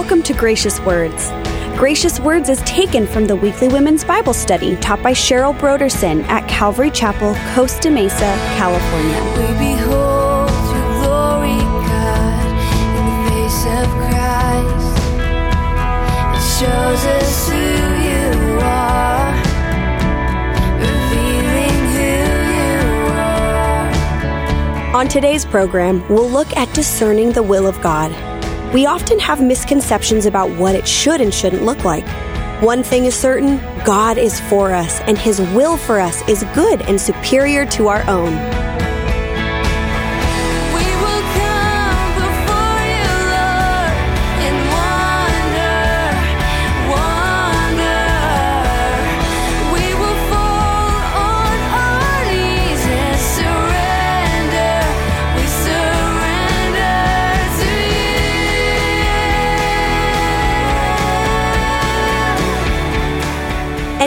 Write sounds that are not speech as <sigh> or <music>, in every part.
Welcome to Gracious Words. Gracious Words is taken from the weekly women's Bible study taught by Cheryl Brodersen at Calvary Chapel, Costa Mesa, California. We behold your glory, God, in the face of Christ. It shows us who you are, revealing who you are. On today's program, we'll look at discerning the will of God. We often have misconceptions about what it should and shouldn't look like. One thing is certain God is for us, and His will for us is good and superior to our own.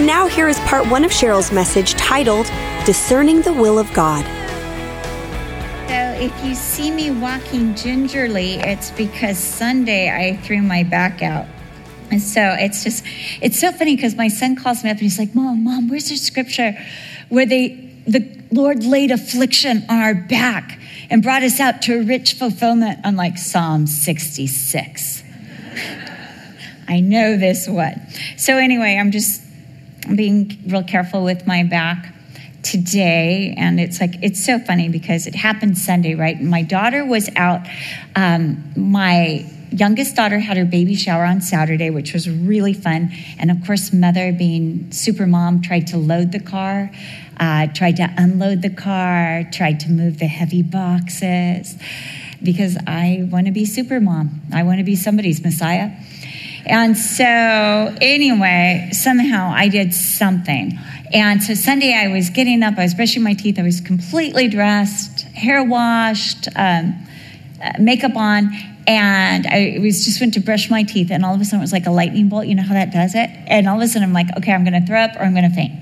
And now, here is part one of Cheryl's message titled Discerning the Will of God. So if you see me walking gingerly, it's because Sunday I threw my back out. And so it's just, it's so funny because my son calls me up and he's like, Mom, Mom, where's the scripture where they, the Lord laid affliction on our back and brought us out to a rich fulfillment? I'm like, Psalm 66. <laughs> I know this one. So anyway, I'm just being real careful with my back today. And it's like it's so funny because it happened sunday right? My daughter was out um, my youngest daughter had her baby shower on saturday which was really fun. And of course mother being super mom tried to load the car uh, tried to unload the car tried to move the heavy boxes because i want to be super mom. I want to be somebody's messiah and so, anyway, somehow I did something. And so Sunday I was getting up, I was brushing my teeth, I was completely dressed, hair washed, um, uh, makeup on, and I was just went to brush my teeth, and all of a sudden it was like a lightning bolt. You know how that does it? And all of a sudden I'm like, okay, I'm going to throw up or I'm going to faint.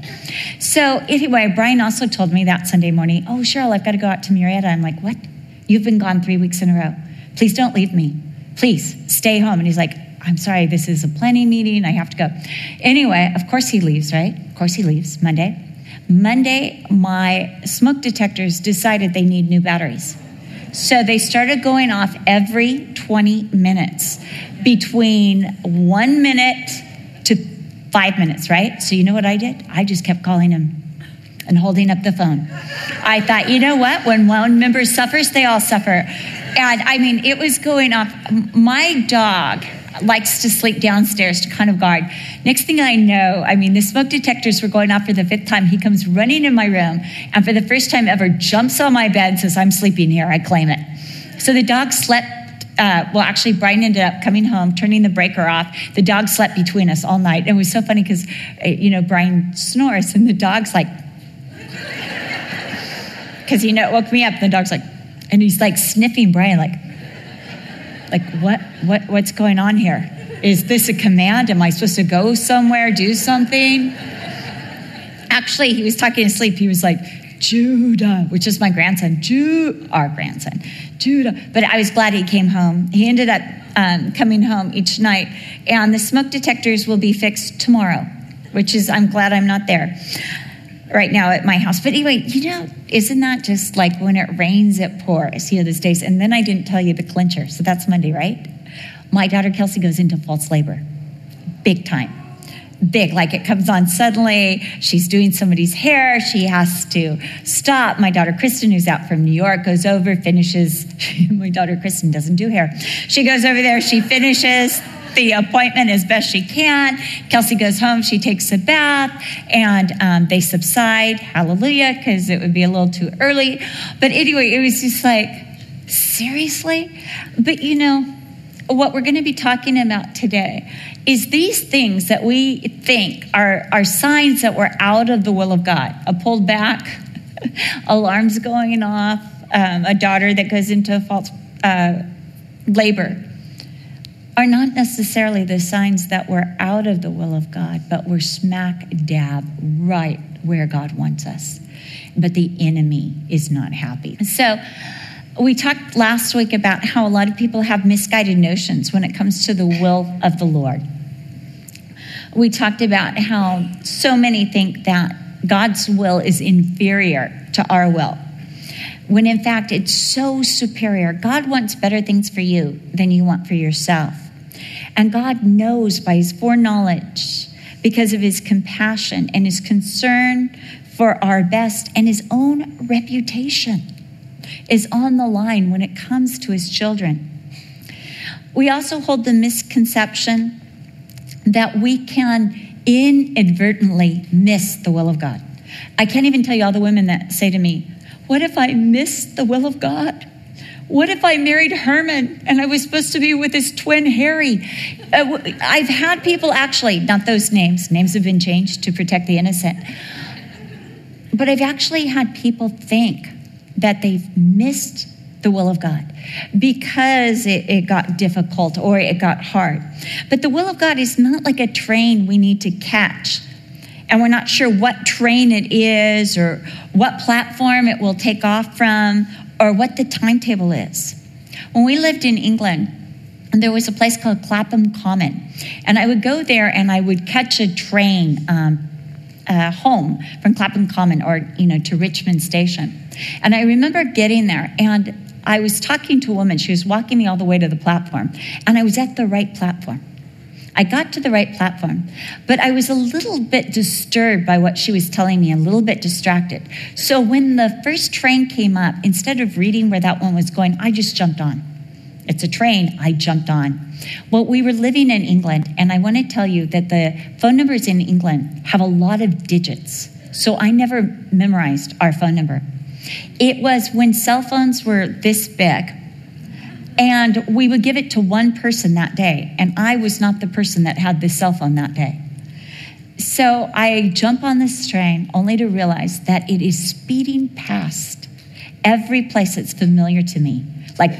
So anyway, Brian also told me that Sunday morning, oh, Cheryl, I've got to go out to Murrieta. I'm like, what? You've been gone three weeks in a row. Please don't leave me. Please stay home. And he's like, I'm sorry, this is a planning meeting. I have to go. Anyway, of course he leaves, right? Of course he leaves Monday. Monday, my smoke detectors decided they need new batteries. So they started going off every 20 minutes, between one minute to five minutes, right? So you know what I did? I just kept calling him and holding up the phone. I thought, you know what? When one member suffers, they all suffer. And I mean, it was going off. My dog likes to sleep downstairs to kind of guard. Next thing I know, I mean, the smoke detectors were going off for the fifth time. He comes running in my room and for the first time ever jumps on my bed and says, I'm sleeping here. I claim it. So the dog slept. Uh, well, actually, Brian ended up coming home, turning the breaker off. The dog slept between us all night. And it was so funny because, uh, you know, Brian snores and the dog's like, <laughs> because you know it woke me up. And the dog's like, and he's like sniffing Brian, like, like what, what, what's going on here? Is this a command? Am I supposed to go somewhere, do something? Actually, he was talking in sleep. He was like, Judah, which is my grandson, Ju, our grandson, Judah. But I was glad he came home. He ended up um, coming home each night, and the smoke detectors will be fixed tomorrow, which is I'm glad I'm not there right now at my house. But anyway, you know, isn't that just like when it rains, it pours, you know, these days? And then I didn't tell you the clincher. So that's Monday, right? My daughter Kelsey goes into false labor, big time. Big, like it comes on suddenly. She's doing somebody's hair. She has to stop. My daughter Kristen, who's out from New York, goes over, finishes. <laughs> my daughter Kristen doesn't do hair. She goes over there, she finishes the appointment as best she can. Kelsey goes home, she takes a bath, and um, they subside. Hallelujah, because it would be a little too early. But anyway, it was just like, seriously? But you know, what we're going to be talking about today is these things that we think are, are signs that we're out of the will of God. A pulled back, <laughs> alarms going off, um, a daughter that goes into false uh, labor are not necessarily the signs that we're out of the will of God, but we're smack dab right where God wants us. But the enemy is not happy. So, We talked last week about how a lot of people have misguided notions when it comes to the will of the Lord. We talked about how so many think that God's will is inferior to our will, when in fact it's so superior. God wants better things for you than you want for yourself. And God knows by his foreknowledge, because of his compassion and his concern for our best and his own reputation is on the line when it comes to his children. We also hold the misconception that we can inadvertently miss the will of God. I can't even tell you all the women that say to me, What if I miss the will of God? What if I married Herman and I was supposed to be with his twin Harry? Uh, I've had people actually, not those names, names have been changed to protect the innocent, but I've actually had people think that they've missed the will of God because it, it, got difficult or it got hard. But the will of God is not like a train we need to catch. And we're not sure what train it is or what platform it will take off from or what the timetable is. When we lived in England, there was a place called Clapham Common. And I would go there and I would catch a train um, uh, home from Clapham Common or, you know, to Richmond Station. And I remember getting there and I was talking to a woman. She was walking me all the way to the platform. And I was at the right platform. I got to the right platform, but I was a little bit disturbed by what she was telling me, a little bit distracted. So when the first train came up, instead of reading where that one was going, I just jumped on. It's a train, I jumped on. Well, we were living in England, and I want to tell you that the phone numbers in England have a lot of digits. So I never memorized our phone number. It was when cell phones were this big, and we would give it to one person that day, and I was not the person that had the cell phone that day. So I jump on this train only to realize that it is speeding past every place that's familiar to me. Like,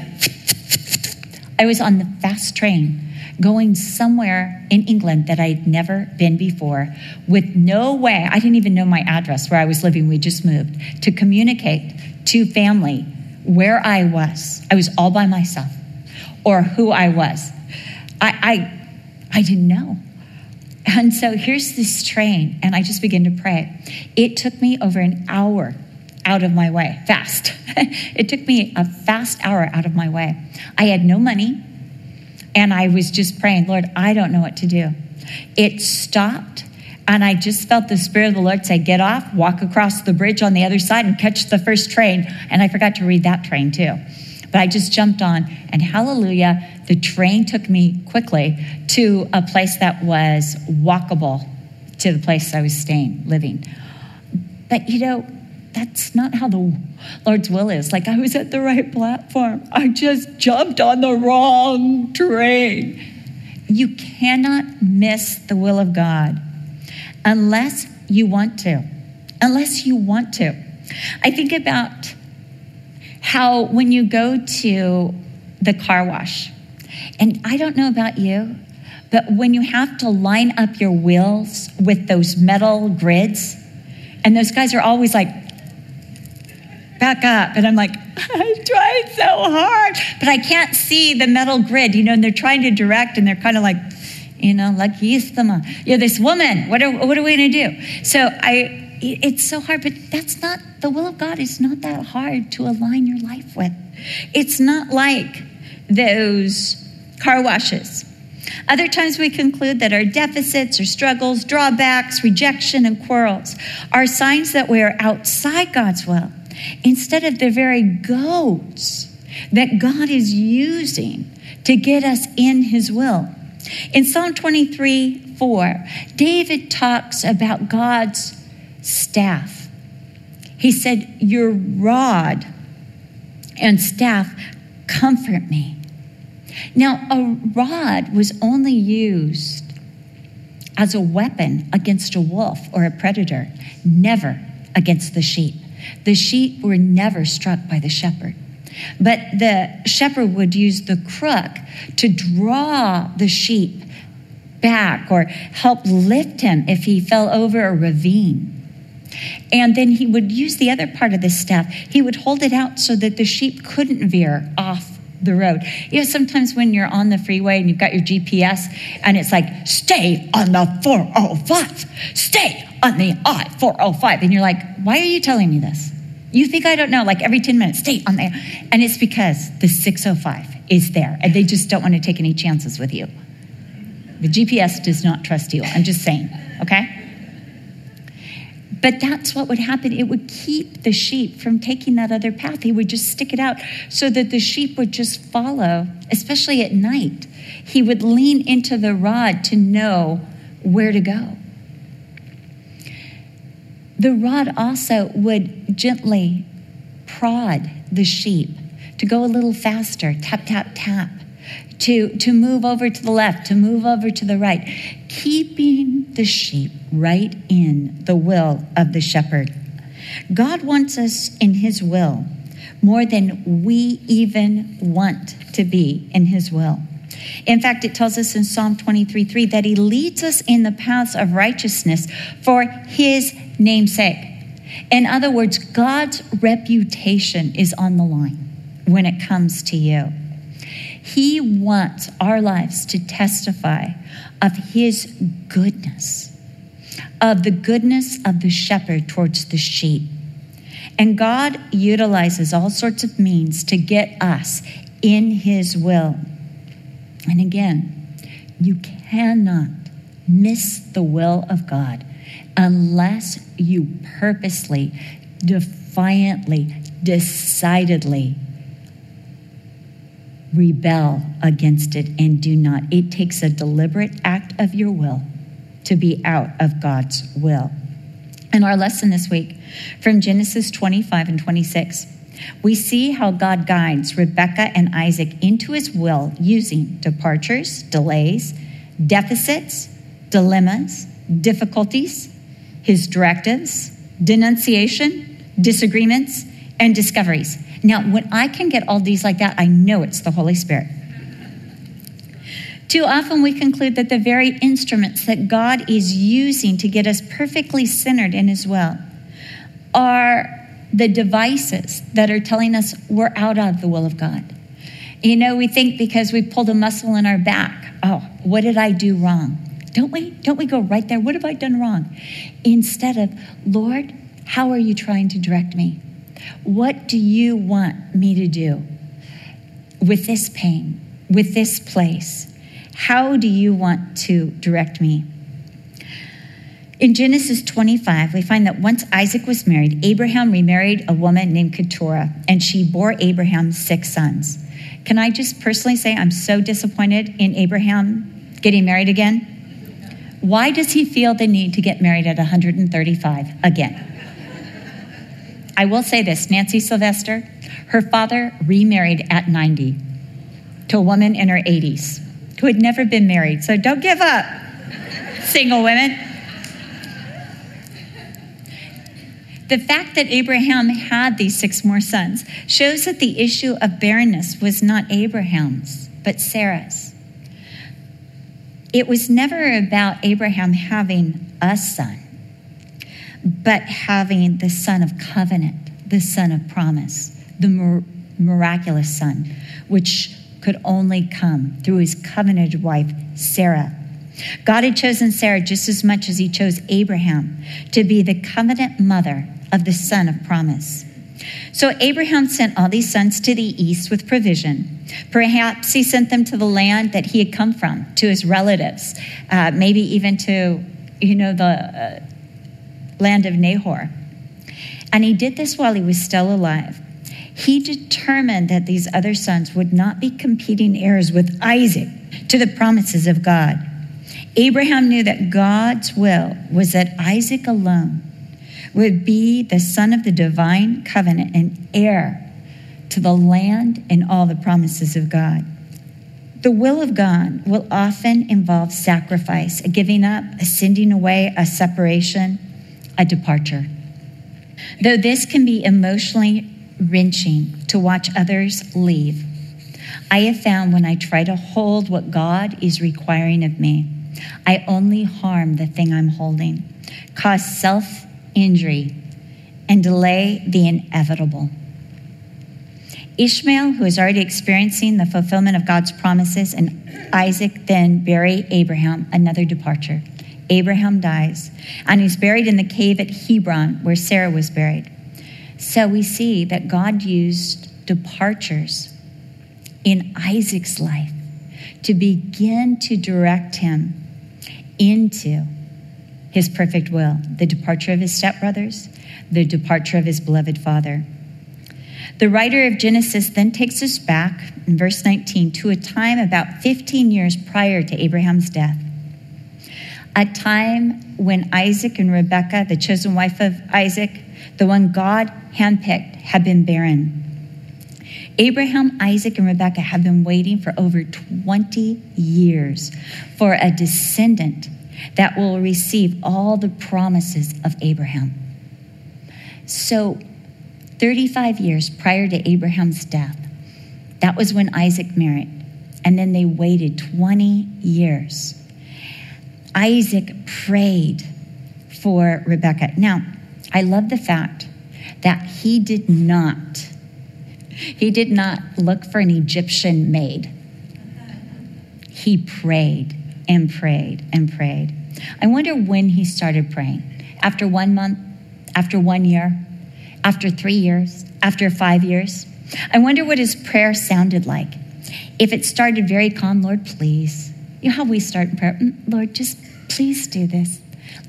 I was on the fast train going somewhere in England that I'd never been before with no way, I didn't even know my address where I was living, we just moved, to communicate to family where I was. I was all by myself or who I was. I, I, I didn't know. And so here's this train, and I just begin to pray. It took me over an hour out of my way, fast. <laughs> it took me a fast hour out of my way. I had no money, and I was just praying, Lord, I don't know what to do. It stopped, and I just felt the Spirit of the Lord say, Get off, walk across the bridge on the other side, and catch the first train. And I forgot to read that train too. But I just jumped on, and hallelujah, the train took me quickly to a place that was walkable to the place I was staying, living. But you know, that's not how the Lord's will is. Like I was at the right platform, I just jumped on the wrong train. You cannot miss the will of God unless you want to. Unless you want to. I think about how when you go to the car wash, and I don't know about you, but when you have to line up your wheels with those metal grids, and those guys are always like, back up. And I'm like, <laughs> I'm trying so hard, but I can't see the metal grid, you know, and they're trying to direct and they're kind of like, you know, like, Yistama, you're this woman. What are, what are we going to do? So I, it's so hard, but that's not, the will of God is not that hard to align your life with. It's not like those car washes. Other times we conclude that our deficits or struggles, drawbacks, rejection, and quarrels are signs that we are outside God's will instead of the very goads that God is using to get us in his will. In Psalm 23 4, David talks about God's staff. He said, Your rod and staff comfort me. Now, a rod was only used as a weapon against a wolf or a predator, never against the sheep. The sheep were never struck by the shepherd. But the shepherd would use the crook to draw the sheep back or help lift him if he fell over a ravine. And then he would use the other part of the staff. He would hold it out so that the sheep couldn't veer off the road. You know, sometimes when you're on the freeway and you've got your GPS and it's like, stay on the 405, stay on the I 405. And you're like, why are you telling me this? You think I don't know, like every 10 minutes, stay on there. And it's because the 605 is there and they just don't want to take any chances with you. The GPS does not trust you. I'm just saying, okay? But that's what would happen. It would keep the sheep from taking that other path. He would just stick it out so that the sheep would just follow, especially at night. He would lean into the rod to know where to go. The rod also would gently prod the sheep to go a little faster, tap, tap, tap, to, to move over to the left, to move over to the right, keeping the sheep right in the will of the shepherd. God wants us in his will more than we even want to be in his will. In fact, it tells us in Psalm 23 3 that he leads us in the paths of righteousness for his namesake. In other words, God's reputation is on the line when it comes to you. He wants our lives to testify of his goodness, of the goodness of the shepherd towards the sheep. And God utilizes all sorts of means to get us in his will. And again, you cannot miss the will of God unless you purposely, defiantly, decidedly rebel against it and do not. It takes a deliberate act of your will to be out of God's will. In our lesson this week from Genesis 25 and 26, we see how God guides Rebekah and Isaac into his will using departures, delays, deficits, dilemmas, difficulties, his directives, denunciation, disagreements, and discoveries. Now, when I can get all these like that, I know it's the Holy Spirit. Too often we conclude that the very instruments that God is using to get us perfectly centered in His will are the devices that are telling us we're out of the will of God. You know, we think because we pulled a muscle in our back, oh, what did I do wrong? Don't we? Don't we go right there? What have I done wrong? Instead of, Lord, how are you trying to direct me? What do you want me to do with this pain, with this place? How do you want to direct me? In Genesis 25, we find that once Isaac was married, Abraham remarried a woman named Keturah, and she bore Abraham six sons. Can I just personally say I'm so disappointed in Abraham getting married again? Why does he feel the need to get married at 135 again? I will say this Nancy Sylvester, her father remarried at 90 to a woman in her 80s who had never been married. So don't give up, single women. The fact that Abraham had these six more sons shows that the issue of barrenness was not Abraham's, but Sarah's. It was never about Abraham having a son but having the son of covenant, the son of promise, the mir- miraculous son, which could only come through his covenanted wife, Sarah. God had chosen Sarah just as much as he chose Abraham to be the covenant mother of the son of promise. So Abraham sent all these sons to the east with provision. Perhaps he sent them to the land that he had come from, to his relatives, uh, maybe even to, you know, the uh, land of Nahor. And he did this while he was still alive. He determined that these other sons would not be competing heirs with Isaac to the promises of God. Abraham knew that God's will was that Isaac alone would be the son of the divine covenant and heir to the land and all the promises of God. The will of God will often involve sacrifice, a giving up, a sending away, a separation a departure. Though this can be emotionally wrenching to watch others leave, I have found when I try to hold what God is requiring of me, I only harm the thing I'm holding, cause self injury, and delay the inevitable. Ishmael, who is already experiencing the fulfillment of God's promises, and Isaac then bury Abraham, another departure. Abraham dies, and he's buried in the cave at Hebron, where Sarah was buried. So we see that God used departures in Isaac's life to begin to direct him into his perfect will the departure of his stepbrothers, the departure of his beloved father. The writer of Genesis then takes us back in verse 19 to a time about 15 years prior to Abraham's death. A time when Isaac and Rebekah, the chosen wife of Isaac, the one God handpicked, had been barren. Abraham, Isaac, and Rebekah have been waiting for over 20 years for a descendant that will receive all the promises of Abraham. So, 35 years prior to Abraham's death, that was when Isaac married. And then they waited 20 years. Isaac prayed for Rebekah. Now, I love the fact that he did not he did not look for an Egyptian maid. He prayed and prayed and prayed. I wonder when he started praying. After one month, after one year, after three years, after five years. I wonder what his prayer sounded like. If it started very calm, Lord, please. You know how we start in prayer? "Mm, Lord, just please do this.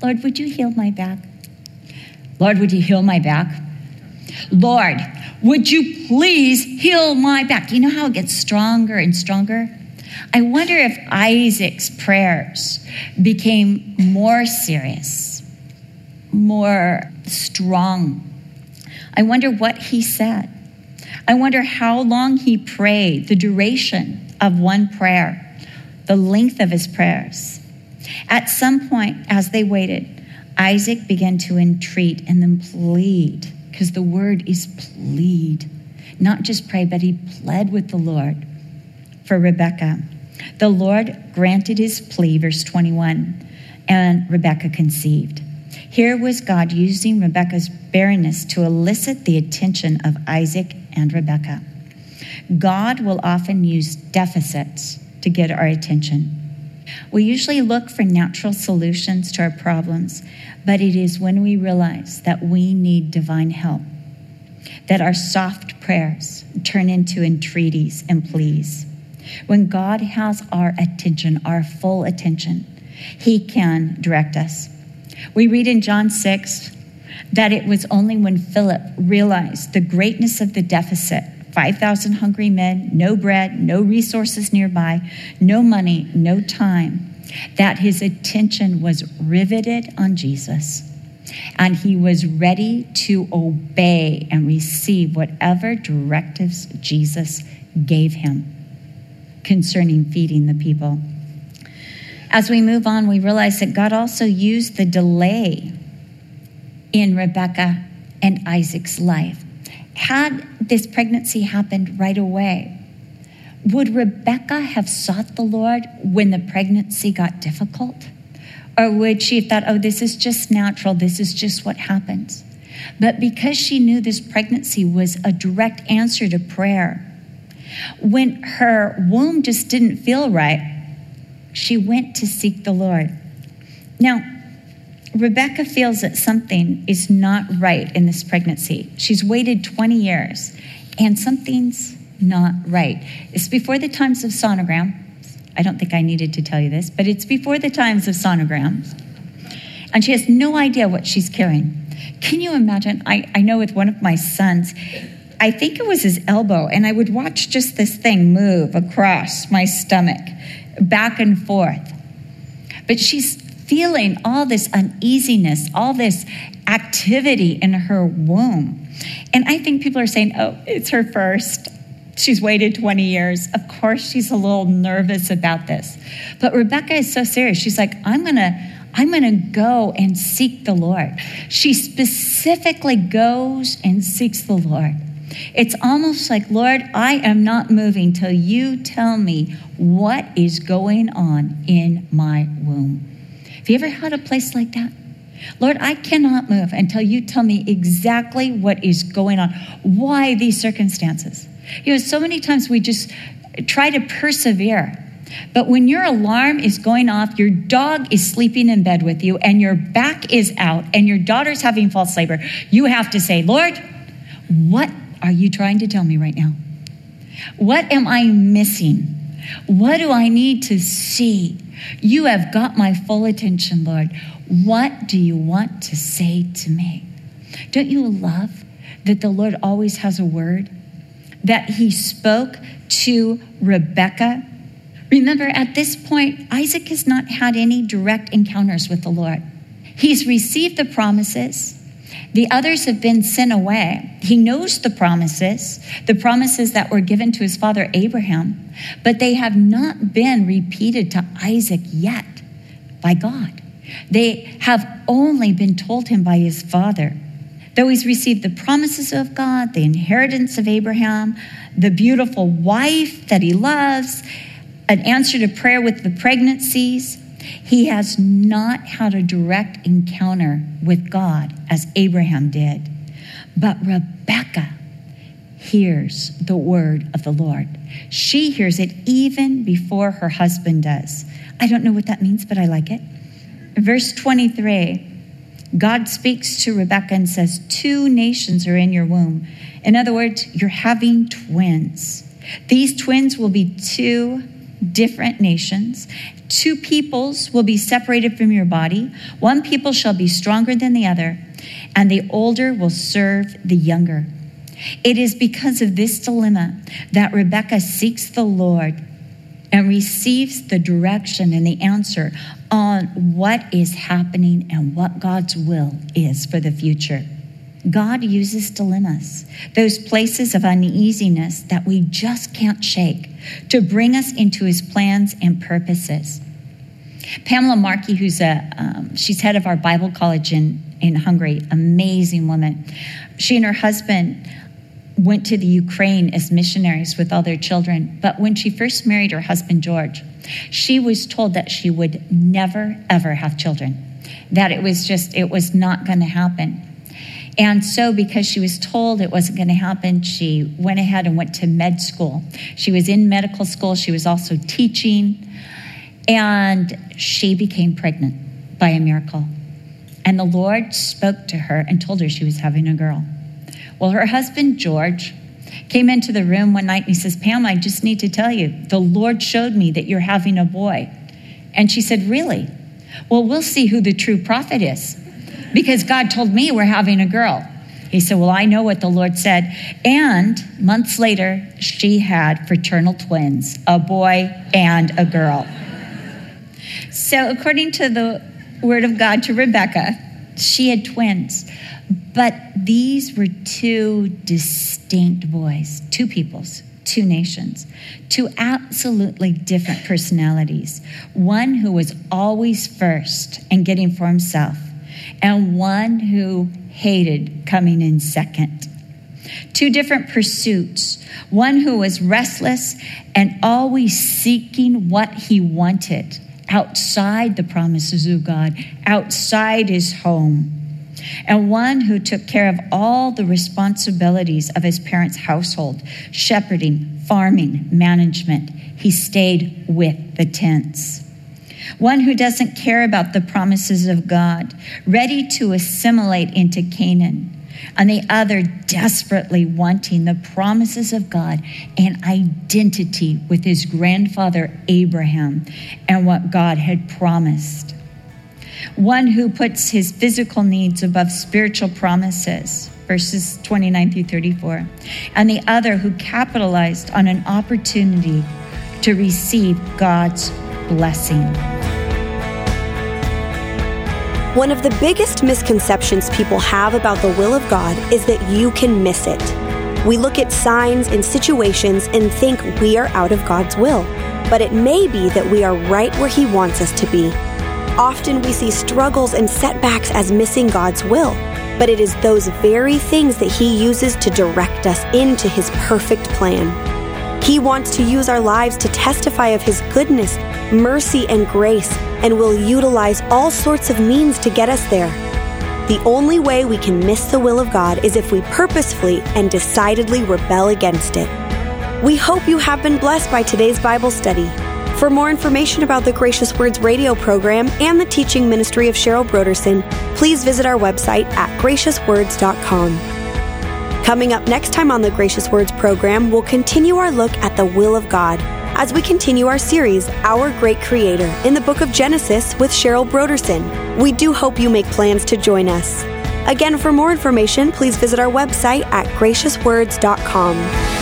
Lord, would you heal my back? Lord, would you heal my back? Lord, would you please heal my back? You know how it gets stronger and stronger? I wonder if Isaac's prayers became more serious, more strong. I wonder what he said. I wonder how long he prayed, the duration of one prayer, the length of his prayers. At some point, as they waited, Isaac began to entreat and then plead, because the word is plead. Not just pray, but he pled with the Lord for Rebekah. The Lord granted his plea, verse 21, and Rebekah conceived. Here was God using Rebekah's barrenness to elicit the attention of Isaac and Rebekah. God will often use deficits to get our attention. We usually look for natural solutions to our problems, but it is when we realize that we need divine help that our soft prayers turn into entreaties and pleas. When God has our attention, our full attention, He can direct us. We read in John 6 that it was only when Philip realized the greatness of the deficit 5,000 hungry men, no bread, no resources nearby, no money, no time that his attention was riveted on Jesus. And he was ready to obey and receive whatever directives Jesus gave him concerning feeding the people. As we move on, we realize that God also used the delay in Rebecca and Isaac's life. Had this pregnancy happened right away, would Rebecca have sought the Lord when the pregnancy got difficult? Or would she have thought, oh, this is just natural, this is just what happens? But because she knew this pregnancy was a direct answer to prayer, when her womb just didn't feel right, she went to seek the Lord. Now, Rebecca feels that something is not right in this pregnancy. She's waited 20 years and something's not right. It's before the times of sonogram. I don't think I needed to tell you this, but it's before the times of sonograms. And she has no idea what she's carrying. Can you imagine? I, I know with one of my sons, I think it was his elbow, and I would watch just this thing move across my stomach, back and forth. But she's feeling all this uneasiness, all this activity in her womb. And I think people are saying, oh, it's her first. She's waited 20 years. Of course, she's a little nervous about this. But Rebecca is so serious. She's like, I'm going to. I'm going to go and seek the Lord. She specifically goes and seeks the Lord. It's almost like, Lord, I am not moving till you tell me what is going on in my womb. Have you ever had a place like that? Lord, I cannot move until you tell me exactly what is going on. Why these circumstances? You know, so many times we just try to persevere. But when your alarm is going off, your dog is sleeping in bed with you, and your back is out, and your daughter's having false labor, you have to say, Lord, what are you trying to tell me right now? What am I missing? What do I need to see? You have got my full attention, Lord. What do you want to say to me? Don't you love that the Lord always has a word? That he spoke to Rebecca. Remember, at this point, Isaac has not had any direct encounters with the Lord. He's received the promises. The others have been sent away. He knows the promises, the promises that were given to his father Abraham, but they have not been repeated to Isaac yet by God. They have only been told him by his father. Though he's received the promises of God, the inheritance of Abraham, the beautiful wife that he loves, an answer to prayer with the pregnancies, he has not had a direct encounter with God as Abraham did. But Rebecca hears the word of the Lord. She hears it even before her husband does. I don't know what that means, but I like it. Verse 23 God speaks to Rebecca and says, Two nations are in your womb. In other words, you're having twins. These twins will be two different nations. Two peoples will be separated from your body. One people shall be stronger than the other, and the older will serve the younger. It is because of this dilemma that Rebecca seeks the Lord and receives the direction and the answer on what is happening and what God's will is for the future. God uses dilemmas, those places of uneasiness that we just can't shake, to bring us into his plans and purposes. Pamela Markey, who's a um, she's head of our Bible college in in Hungary, amazing woman. She and her husband went to the Ukraine as missionaries with all their children. But when she first married her husband George, she was told that she would never ever have children. That it was just it was not going to happen. And so, because she was told it wasn't going to happen, she went ahead and went to med school. She was in medical school, she was also teaching, and she became pregnant by a miracle. And the Lord spoke to her and told her she was having a girl. Well, her husband, George, came into the room one night and he says, Pam, I just need to tell you, the Lord showed me that you're having a boy. And she said, Really? Well, we'll see who the true prophet is because God told me we're having a girl. He said, Well, I know what the Lord said. And months later, she had fraternal twins, a boy and a girl. So, according to the word of God to Rebecca, she had twins. But these were two distinct boys, two peoples, two nations, two absolutely different personalities. One who was always first and getting for himself, and one who hated coming in second. Two different pursuits. One who was restless and always seeking what he wanted outside the promises of God, outside his home. And one who took care of all the responsibilities of his parents' household shepherding, farming, management. He stayed with the tents one who doesn't care about the promises of God, ready to assimilate into Canaan, and the other desperately wanting the promises of God and identity with his grandfather Abraham and what God had promised. One who puts his physical needs above spiritual promises, verses 29 through 34, and the other who capitalized on an opportunity to receive God's blessing. One of the biggest misconceptions people have about the will of God is that you can miss it. We look at signs and situations and think we are out of God's will, but it may be that we are right where He wants us to be. Often we see struggles and setbacks as missing God's will, but it is those very things that He uses to direct us into His perfect plan. He wants to use our lives to testify of His goodness, mercy, and grace, and will utilize all sorts of means to get us there. The only way we can miss the will of God is if we purposefully and decidedly rebel against it. We hope you have been blessed by today's Bible study. For more information about the Gracious Words radio program and the teaching ministry of Cheryl Brodersen, please visit our website at graciouswords.com. Coming up next time on the Gracious Words program, we'll continue our look at the will of God as we continue our series, Our Great Creator, in the book of Genesis with Cheryl Brodersen. We do hope you make plans to join us. Again, for more information, please visit our website at graciouswords.com.